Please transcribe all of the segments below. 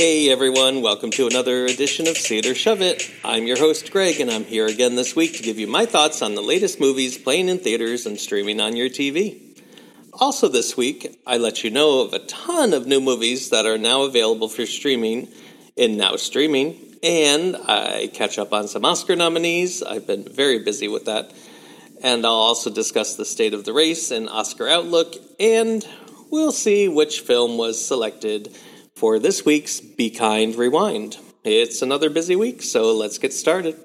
Hey everyone, welcome to another edition of It Shove It. I'm your host Greg, and I'm here again this week to give you my thoughts on the latest movies playing in theaters and streaming on your TV. Also, this week, I let you know of a ton of new movies that are now available for streaming in Now Streaming, and I catch up on some Oscar nominees. I've been very busy with that. And I'll also discuss the state of the race and Oscar outlook, and we'll see which film was selected for this week's Be Kind Rewind. It's another busy week, so let's get started.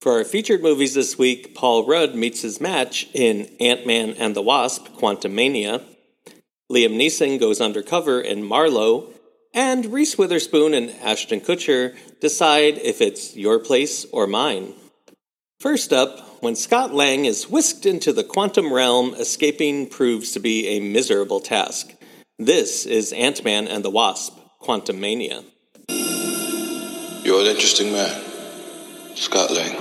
For our featured movies this week, Paul Rudd meets his match in Ant Man and the Wasp Quantumania. Liam Neeson goes undercover in Marlowe. And Reese Witherspoon and Ashton Kutcher decide if it's your place or mine. First up, when Scott Lang is whisked into the quantum realm, escaping proves to be a miserable task. This is Ant Man and the Wasp Quantumania. You're an interesting man, Scott Lang.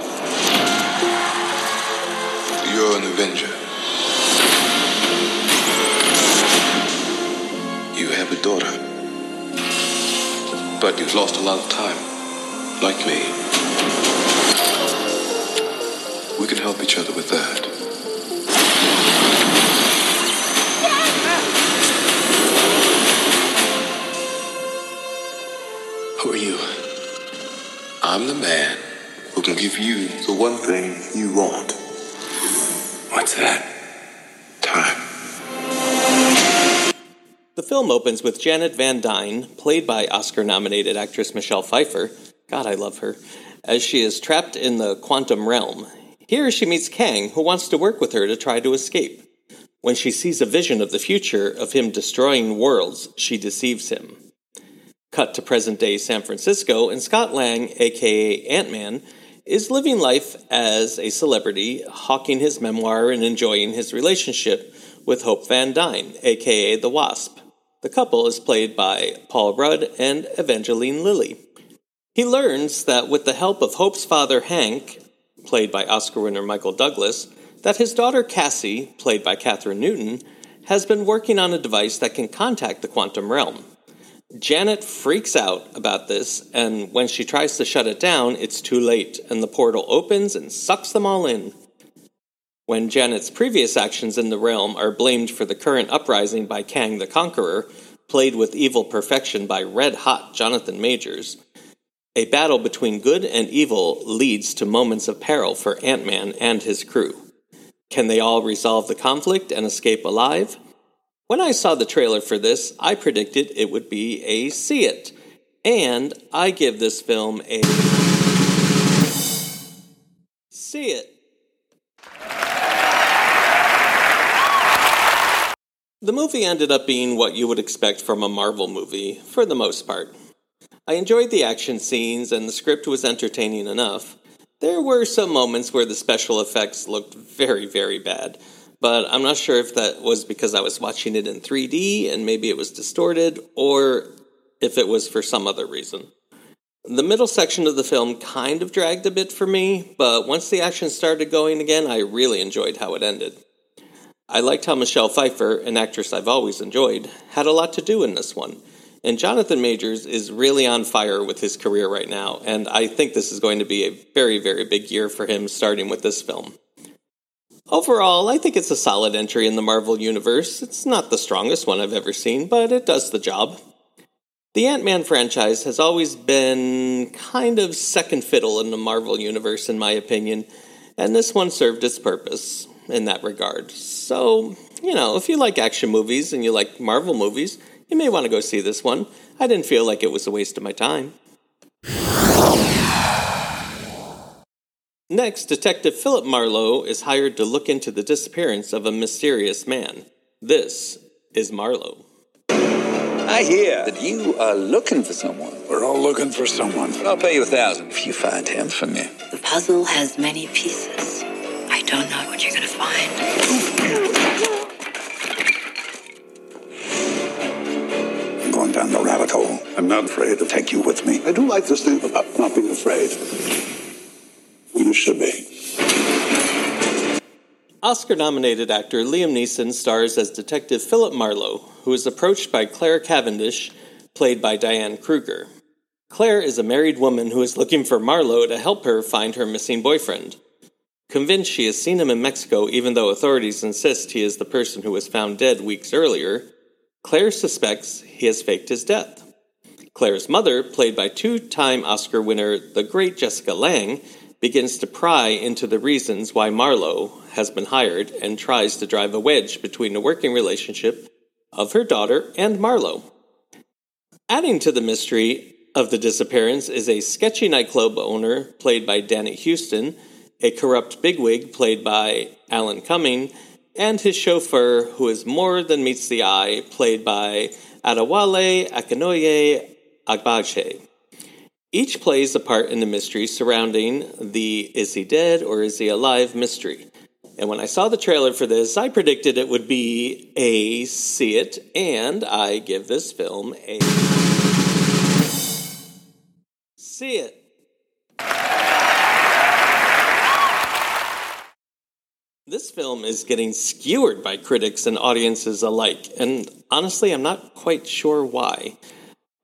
You're an Avenger. You have a daughter. But you've lost a lot of time, like me. We can help each other with that. Who are you? I'm the man who can give you the one thing you want. What's that? Time. The film opens with Janet Van Dyne, played by Oscar nominated actress Michelle Pfeiffer. God, I love her. As she is trapped in the quantum realm. Here she meets Kang, who wants to work with her to try to escape. When she sees a vision of the future of him destroying worlds, she deceives him. Cut to present day San Francisco, and Scott Lang, aka Ant Man, is living life as a celebrity, hawking his memoir and enjoying his relationship with Hope Van Dyne, aka the Wasp. The couple is played by Paul Rudd and Evangeline Lilly. He learns that with the help of Hope's father Hank, played by Oscar winner Michael Douglas, that his daughter Cassie, played by Kathryn Newton, has been working on a device that can contact the quantum realm. Janet freaks out about this, and when she tries to shut it down, it's too late, and the portal opens and sucks them all in. When Janet's previous actions in the realm are blamed for the current uprising by Kang the Conqueror, played with evil perfection by red hot Jonathan Majors, a battle between good and evil leads to moments of peril for Ant Man and his crew. Can they all resolve the conflict and escape alive? When I saw the trailer for this, I predicted it would be a see it. And I give this film a see it. The movie ended up being what you would expect from a Marvel movie, for the most part. I enjoyed the action scenes, and the script was entertaining enough. There were some moments where the special effects looked very, very bad, but I'm not sure if that was because I was watching it in 3D and maybe it was distorted, or if it was for some other reason. The middle section of the film kind of dragged a bit for me, but once the action started going again, I really enjoyed how it ended. I liked how Michelle Pfeiffer, an actress I've always enjoyed, had a lot to do in this one. And Jonathan Majors is really on fire with his career right now, and I think this is going to be a very, very big year for him starting with this film. Overall, I think it's a solid entry in the Marvel Universe. It's not the strongest one I've ever seen, but it does the job. The Ant Man franchise has always been kind of second fiddle in the Marvel Universe, in my opinion, and this one served its purpose in that regard. So, you know, if you like action movies and you like Marvel movies, you may want to go see this one. I didn't feel like it was a waste of my time. Next, Detective Philip Marlowe is hired to look into the disappearance of a mysterious man. This is Marlowe. I hear that you are looking for someone. We're all looking for someone. I'll pay you a thousand if you find him for me. The puzzle has many pieces. I don't know what you're gonna find. I'm not afraid to take you with me. I do like this thing about not being afraid. You should be. Oscar nominated actor Liam Neeson stars as Detective Philip Marlowe, who is approached by Claire Cavendish, played by Diane Kruger. Claire is a married woman who is looking for Marlowe to help her find her missing boyfriend. Convinced she has seen him in Mexico, even though authorities insist he is the person who was found dead weeks earlier, Claire suspects he has faked his death. Claire's mother, played by two time Oscar winner the great Jessica Lange, begins to pry into the reasons why Marlowe has been hired and tries to drive a wedge between the working relationship of her daughter and Marlowe. Adding to the mystery of the disappearance is a sketchy nightclub owner, played by Danny Huston, a corrupt bigwig, played by Alan Cumming, and his chauffeur, who is more than meets the eye, played by Adewale Akinnuoye Agbaje. Each plays a part in the mystery surrounding the is he dead or is he alive mystery. And when I saw the trailer for this, I predicted it would be a see it, and I give this film a see it. This film is getting skewered by critics and audiences alike, and honestly, I'm not quite sure why.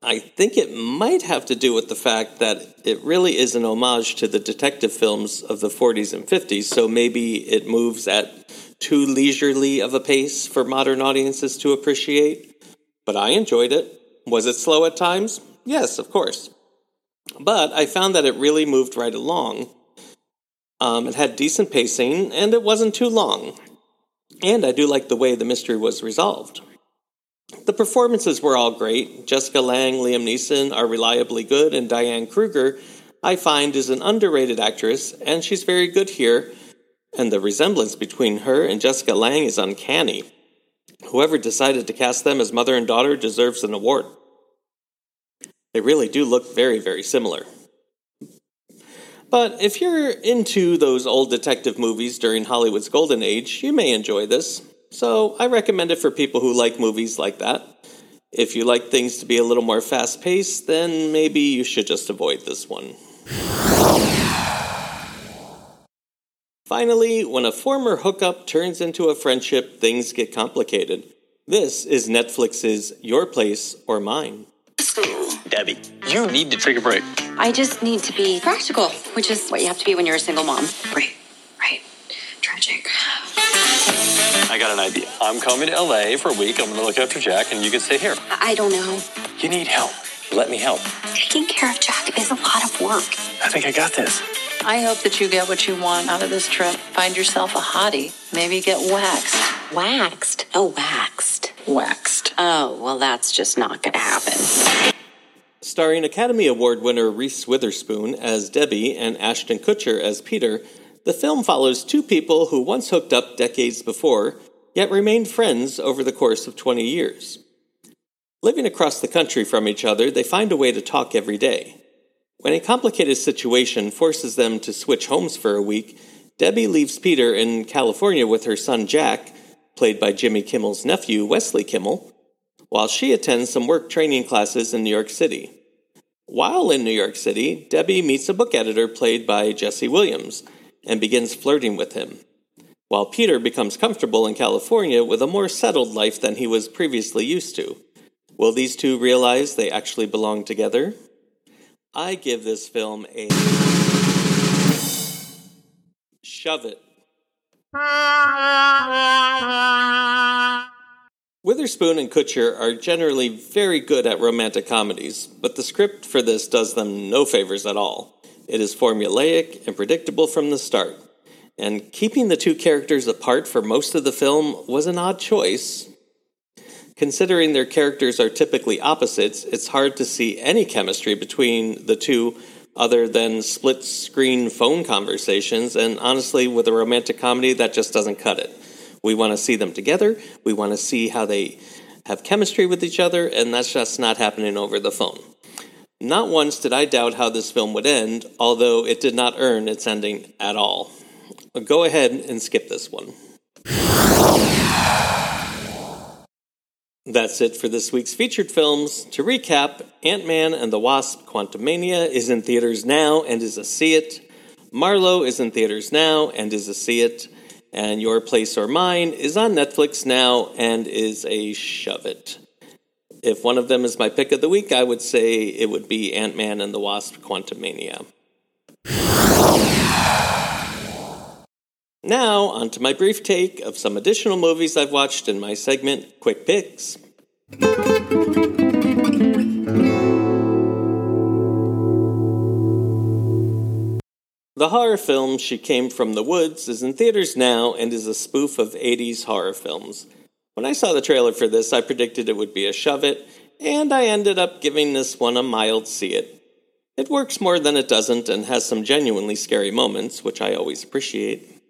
I think it might have to do with the fact that it really is an homage to the detective films of the 40s and 50s, so maybe it moves at too leisurely of a pace for modern audiences to appreciate. But I enjoyed it. Was it slow at times? Yes, of course. But I found that it really moved right along. Um, it had decent pacing, and it wasn't too long. And I do like the way the mystery was resolved. The performances were all great. Jessica Lange, Liam Neeson are reliably good, and Diane Kruger, I find, is an underrated actress, and she's very good here. And the resemblance between her and Jessica Lange is uncanny. Whoever decided to cast them as mother and daughter deserves an award. They really do look very, very similar. But if you're into those old detective movies during Hollywood's golden age, you may enjoy this. So I recommend it for people who like movies like that. If you like things to be a little more fast paced, then maybe you should just avoid this one. Finally, when a former hookup turns into a friendship, things get complicated. This is Netflix's Your Place or Mine. Debbie, you need to take a break. I just need to be practical, which is what you have to be when you're a single mom. Right, right. Tragic. I got an idea. I'm coming to LA for a week. I'm going to look after Jack, and you can stay here. I I don't know. You need help. Let me help. Taking care of Jack is a lot of work. I think I got this. I hope that you get what you want out of this trip. Find yourself a hottie. Maybe get waxed. Waxed? Oh, waxed. Waxed. Oh, well, that's just not going to happen. Starring Academy Award winner Reese Witherspoon as Debbie and Ashton Kutcher as Peter, the film follows two people who once hooked up decades before, yet remained friends over the course of 20 years. Living across the country from each other, they find a way to talk every day. When a complicated situation forces them to switch homes for a week, Debbie leaves Peter in California with her son Jack, played by Jimmy Kimmel's nephew, Wesley Kimmel, while she attends some work training classes in New York City. While in New York City, Debbie meets a book editor played by Jesse Williams and begins flirting with him, while Peter becomes comfortable in California with a more settled life than he was previously used to. Will these two realize they actually belong together? I give this film a shove it. Witherspoon and Kutcher are generally very good at romantic comedies, but the script for this does them no favors at all. It is formulaic and predictable from the start, and keeping the two characters apart for most of the film was an odd choice. Considering their characters are typically opposites, it's hard to see any chemistry between the two other than split screen phone conversations, and honestly, with a romantic comedy, that just doesn't cut it. We want to see them together, we want to see how they have chemistry with each other, and that's just not happening over the phone. Not once did I doubt how this film would end, although it did not earn its ending at all. Go ahead and skip this one. That's it for this week's featured films. To recap, Ant Man and the Wasp Quantumania is in theaters now and is a see it. Marlowe is in theaters now and is a see it. and Your Place or Mine is on Netflix now and is a shove it. If one of them is my pick of the week, I would say it would be Ant Man and the Wasp Quantumania. Now, on to my brief take of some additional movies I've watched in my segment Quick Picks. The horror film She Came from the Woods is in theaters now and is a spoof of 80s horror films. When I saw the trailer for this, I predicted it would be a shove it, and I ended up giving this one a mild see it. It works more than it doesn't and has some genuinely scary moments, which I always appreciate.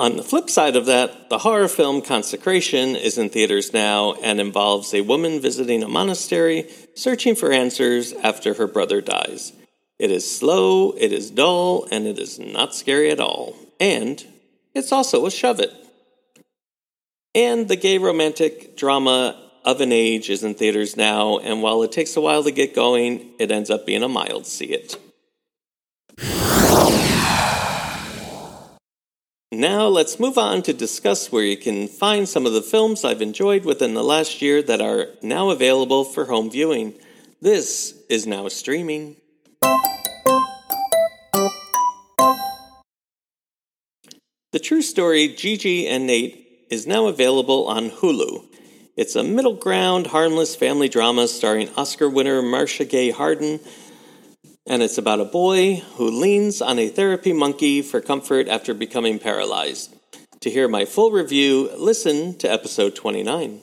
On the flip side of that, the horror film Consecration is in theaters now and involves a woman visiting a monastery searching for answers after her brother dies. It is slow, it is dull, and it is not scary at all. And it's also a shove it. And the gay romantic drama of an Age is in theaters now, and while it takes a while to get going, it ends up being a mild see it. Now let's move on to discuss where you can find some of the films I've enjoyed within the last year that are now available for home viewing. This is now streaming. The true story, Gigi and Nate, is now available on Hulu. It's a middle ground, harmless family drama starring Oscar winner Marcia Gay Harden and it's about a boy who leans on a therapy monkey for comfort after becoming paralyzed. To hear my full review, listen to episode 29.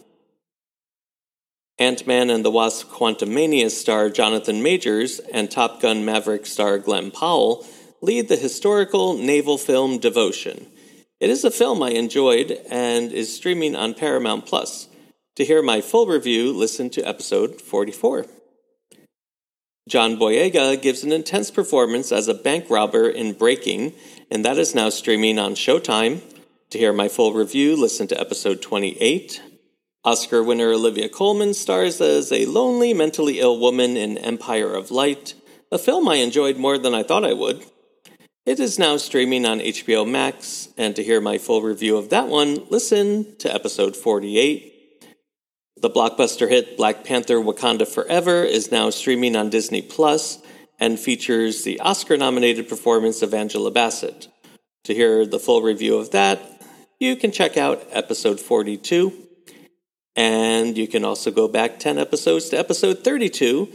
Ant Man and the Wasp Quantumania star Jonathan Majors and Top Gun Maverick star Glen Powell lead the historical naval film Devotion. It is a film I enjoyed and is streaming on Paramount Plus. To hear my full review, listen to episode 44. John Boyega gives an intense performance as a bank robber in Breaking, and that is now streaming on Showtime. To hear my full review, listen to episode 28. Oscar winner Olivia Colman stars as a lonely, mentally ill woman in Empire of Light, a film I enjoyed more than I thought I would. It is now streaming on HBO Max, and to hear my full review of that one, listen to episode 48. The blockbuster hit Black Panther Wakanda Forever is now streaming on Disney Plus and features the Oscar nominated performance of Angela Bassett. To hear the full review of that, you can check out episode 42. And you can also go back 10 episodes to episode 32,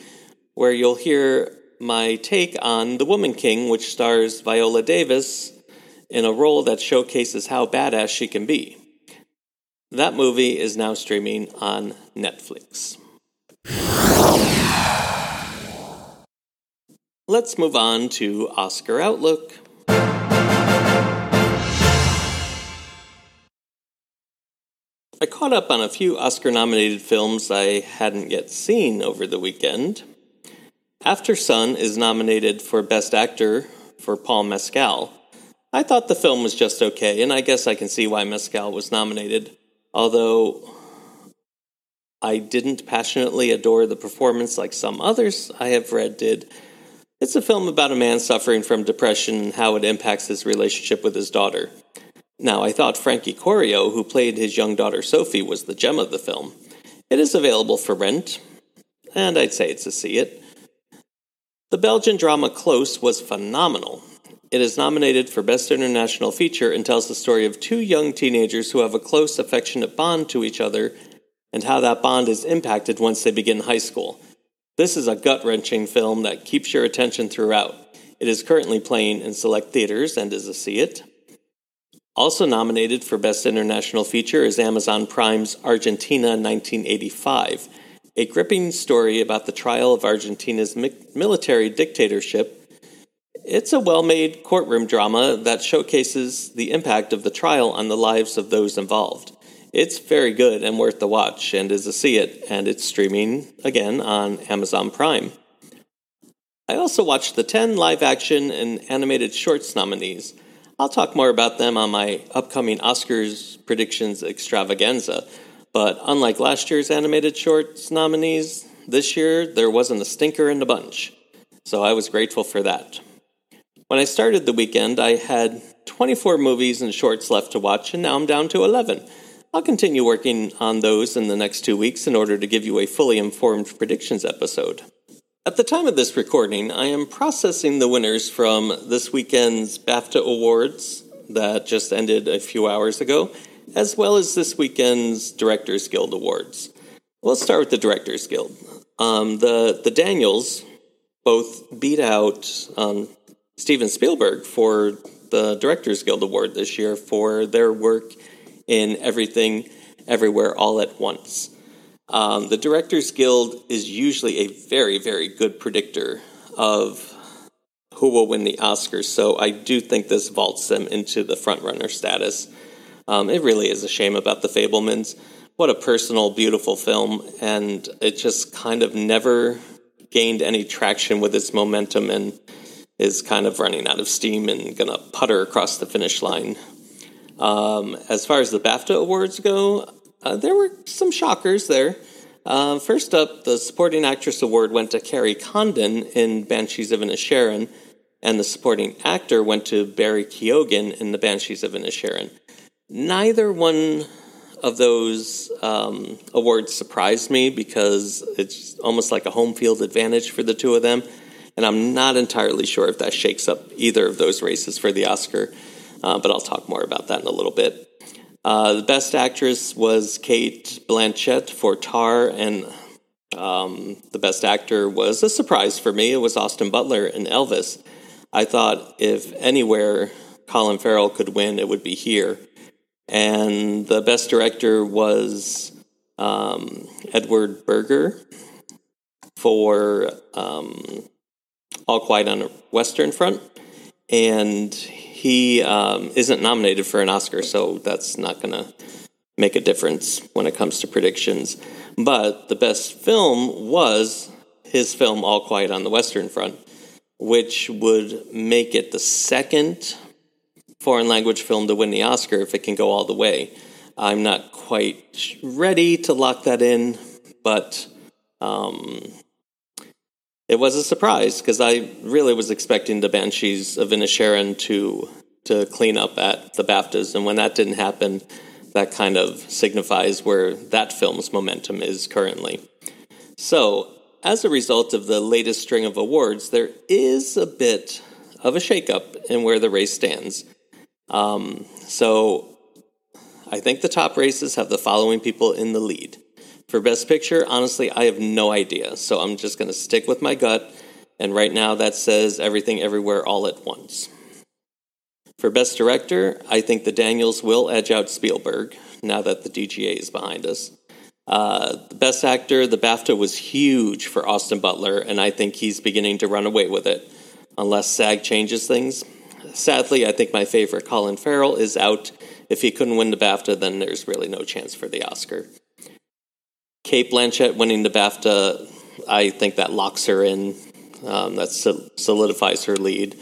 where you'll hear my take on The Woman King, which stars Viola Davis in a role that showcases how badass she can be. That movie is now streaming on Netflix. Let's move on to Oscar Outlook. I caught up on a few Oscar nominated films I hadn't yet seen over the weekend. Aftersun is nominated for Best Actor for Paul Mescal. I thought the film was just okay, and I guess I can see why Mescal was nominated. Although I didn't passionately adore the performance like some others I have read did, it's a film about a man suffering from depression and how it impacts his relationship with his daughter. Now, I thought Frankie Corio, who played his young daughter Sophie, was the gem of the film. It is available for rent, and I'd say it's a see it. The Belgian drama Close was phenomenal. It is nominated for Best International Feature and tells the story of two young teenagers who have a close, affectionate bond to each other and how that bond is impacted once they begin high school. This is a gut wrenching film that keeps your attention throughout. It is currently playing in select theaters and is a see it. Also nominated for Best International Feature is Amazon Prime's Argentina 1985, a gripping story about the trial of Argentina's military dictatorship it's a well made courtroom drama that showcases the impact of the trial on the lives of those involved. It's very good and worth the watch, and is a see it, and it's streaming again on Amazon Prime. I also watched the 10 live action and animated shorts nominees. I'll talk more about them on my upcoming Oscars predictions extravaganza, but unlike last year's animated shorts nominees, this year there wasn't a stinker in the bunch. So I was grateful for that. When I started the weekend, I had 24 movies and shorts left to watch, and now I'm down to 11. I'll continue working on those in the next two weeks in order to give you a fully informed predictions episode. At the time of this recording, I am processing the winners from this weekend's BAFTA Awards that just ended a few hours ago, as well as this weekend's Directors Guild Awards. We'll start with the Directors Guild. Um, the the Daniels both beat out um, Steven Spielberg for the Directors Guild Award this year for their work in Everything, Everywhere, All at Once. Um, the Directors Guild is usually a very, very good predictor of who will win the Oscars, so I do think this vaults them into the frontrunner status. Um, it really is a shame about The Fabelmans. What a personal, beautiful film, and it just kind of never gained any traction with its momentum and is kind of running out of steam and going to putter across the finish line. Um, as far as the BAFTA awards go, uh, there were some shockers there. Uh, first up, the Supporting Actress Award went to Kerry Condon in Banshees of Inisherin, and the Supporting Actor went to Barry Keoghan in The Banshees of Inisherin. Neither one of those um, awards surprised me because it's almost like a home field advantage for the two of them, and I'm not entirely sure if that shakes up either of those races for the Oscar, uh, but I'll talk more about that in a little bit. Uh, the best actress was Cate Blanchett for Tar, and um, the best actor was a surprise for me. It was Austin Butler in Elvis. I thought if anywhere Colin Farrell could win, it would be here. And the best director was um, Edward Berger for um, All Quiet on the Western Front. And he um, isn't nominated for an Oscar, so that's not going to make a difference when it comes to predictions. But the best film was his film All Quiet on the Western Front, which would make it the second foreign language film to win the Oscar if it can go all the way. I'm not quite ready to lock that in, but um, it was a surprise because I really was expecting the Banshees of Inisherin to to clean up at the BAFTAs, and when that didn't happen, that kind of signifies where that film's momentum is currently. So, as a result of the latest string of awards, there is a bit of a shakeup in where the race stands. Um, so, I think the top races have the following people in the lead. For Best Picture, honestly, I have no idea. So I'm just going to stick with my gut. And right now, that says Everything Everywhere All at Once. For Best Director, I think the Daniels will edge out Spielberg now that the DGA is behind us. Uh, the Best Actor, the BAFTA was huge for Austin Butler, and I think he's beginning to run away with it, unless SAG changes things. Sadly, I think my favorite Colin Farrell is out. If he couldn't win the BAFTA, then there's really no chance for the Oscar. Cate Blanchett winning the BAFTA, I think that locks her in. Um, that solidifies her lead.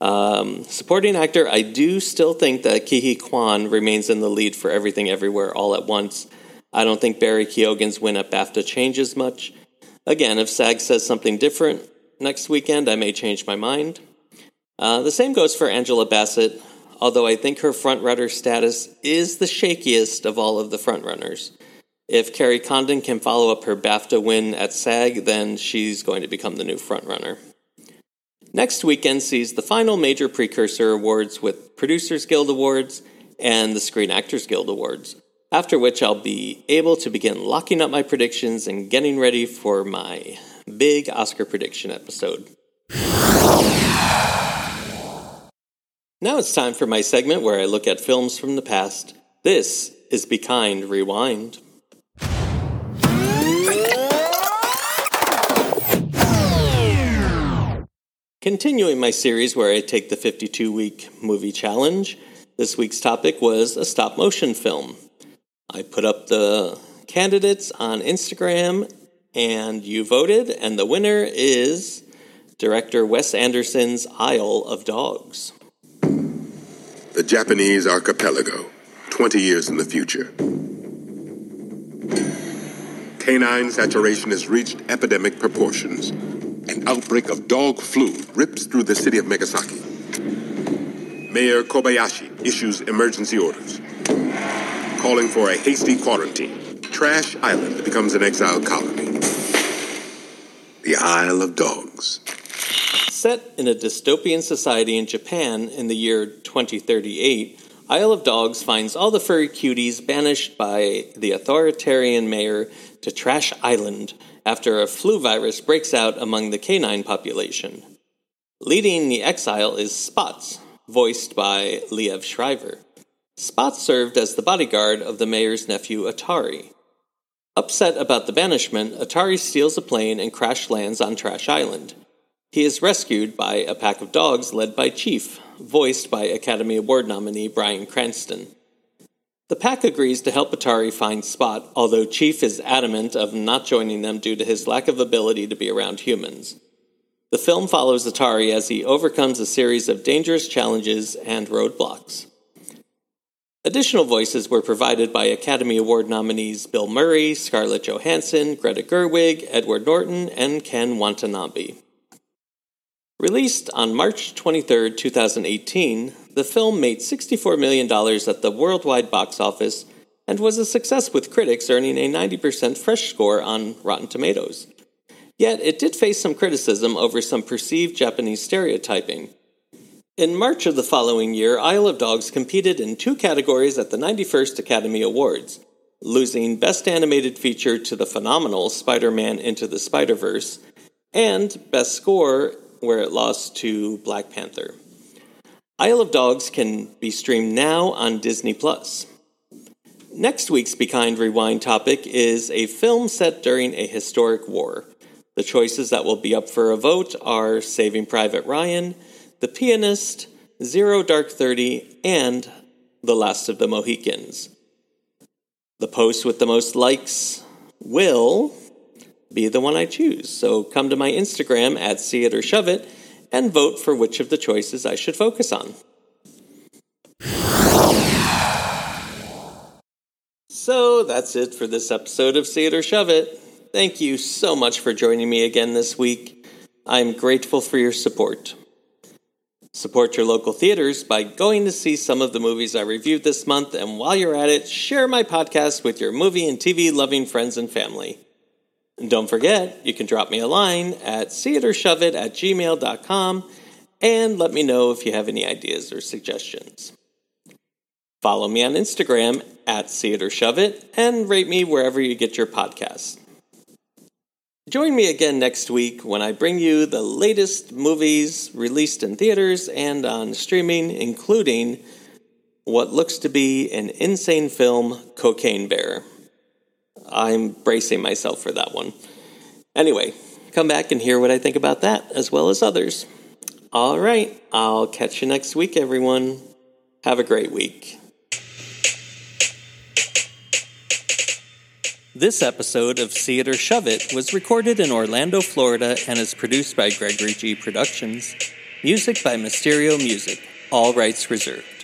Um, supporting actor, I do still think that Ke Huy Quan remains in the lead for Everything Everywhere All at Once. I don't think Barry Keoghan's win at BAFTA changes much. Again, if SAG says something different next weekend, I may change my mind. Uh, the same goes for Angela Bassett, although I think her frontrunner status is the shakiest of all of the frontrunners. If Kerry Condon can follow up her BAFTA win at SAG, then she's going to become the new frontrunner. Next weekend sees the final major precursor awards with Producers Guild Awards and the Screen Actors Guild Awards, after which I'll be able to begin locking up my predictions and getting ready for my big Oscar prediction episode. Now it's time for my segment where I look at films from the past. This is Be Kind Rewind. Continuing my series where I take the 52 week movie challenge, this week's topic was a stop motion film. I put up the candidates on Instagram and you voted, and the winner is director Wes Anderson's Isle of Dogs. The Japanese archipelago, 20 years in the future. Canine saturation has reached epidemic proportions an outbreak of dog flu rips through the city of Megasaki. Mayor Kobayashi issues emergency orders, calling for a hasty quarantine. Trash Island becomes an exile colony. The Isle of Dogs. Set in a dystopian society in Japan in the year 2038, Isle of Dogs finds all the furry cuties banished by the authoritarian mayor to Trash Island after a flu virus breaks out among the canine population. Leading the exile is Spots, voiced by Liev Schreiber. Spots served as the bodyguard of the mayor's nephew Atari. Upset about the banishment, Atari steals a plane and crash lands on Trash Island. He is rescued by a pack of dogs led by Chief, voiced by Academy Award nominee Bryan Cranston. The pack agrees to help Atari find Spot, although Chief is adamant of not joining them due to his lack of ability to be around humans. The film follows Atari as he overcomes a series of dangerous challenges and roadblocks. Additional voices were provided by Academy Award nominees Bill Murray, Scarlett Johansson, Greta Gerwig, Edward Norton, and Ken Watanabe. Released on March 23, 2018, the film made $64 million at the worldwide box office and was a success with critics earning a 90% fresh score on Rotten Tomatoes. Yet it did face some criticism over some perceived Japanese stereotyping. In March of the following year, Isle of Dogs competed in two categories at the 91st Academy Awards, losing Best Animated Feature to the phenomenal Spider Man Into the Spider Verse, and Best Score where it lost to Black Panther. Isle of Dogs can be streamed now on Disney Plus. Next week's Be Kind Rewind topic is a film set during a historic war. The choices that will be up for a vote are Saving Private Ryan, The Pianist, Zero Dark Thirty, and The Last of the Mohicans. The post with the most likes will be the one I choose. So come to my Instagram at See It or Shove It and vote for which of the choices I should focus on. So that's it for this episode of See It or Shove It. Thank you so much for joining me again this week. I'm grateful for your support. Support your local theaters by going to see some of the movies I reviewed this month, and while you're at it, share my podcast with your movie and TV loving friends and family. And don't forget, you can drop me a line at seeitOrShoveIt at gmail.com and let me know if you have any ideas or suggestions. Follow me on Instagram at seeitOrShoveIt and rate me wherever you get your podcasts. Join me again next week when I bring you the latest movies released in theaters and on streaming, including what looks to be an insane film, Cocaine Bear. I'm bracing myself for that one. Anyway, come back and hear what I think about that as well as others. All right, I'll catch you next week, everyone. Have a great week. This episode of See It or Shove It was recorded in Orlando, Florida, and is produced by Gregory G. Productions. Music by Mysterio Music. All rights reserved.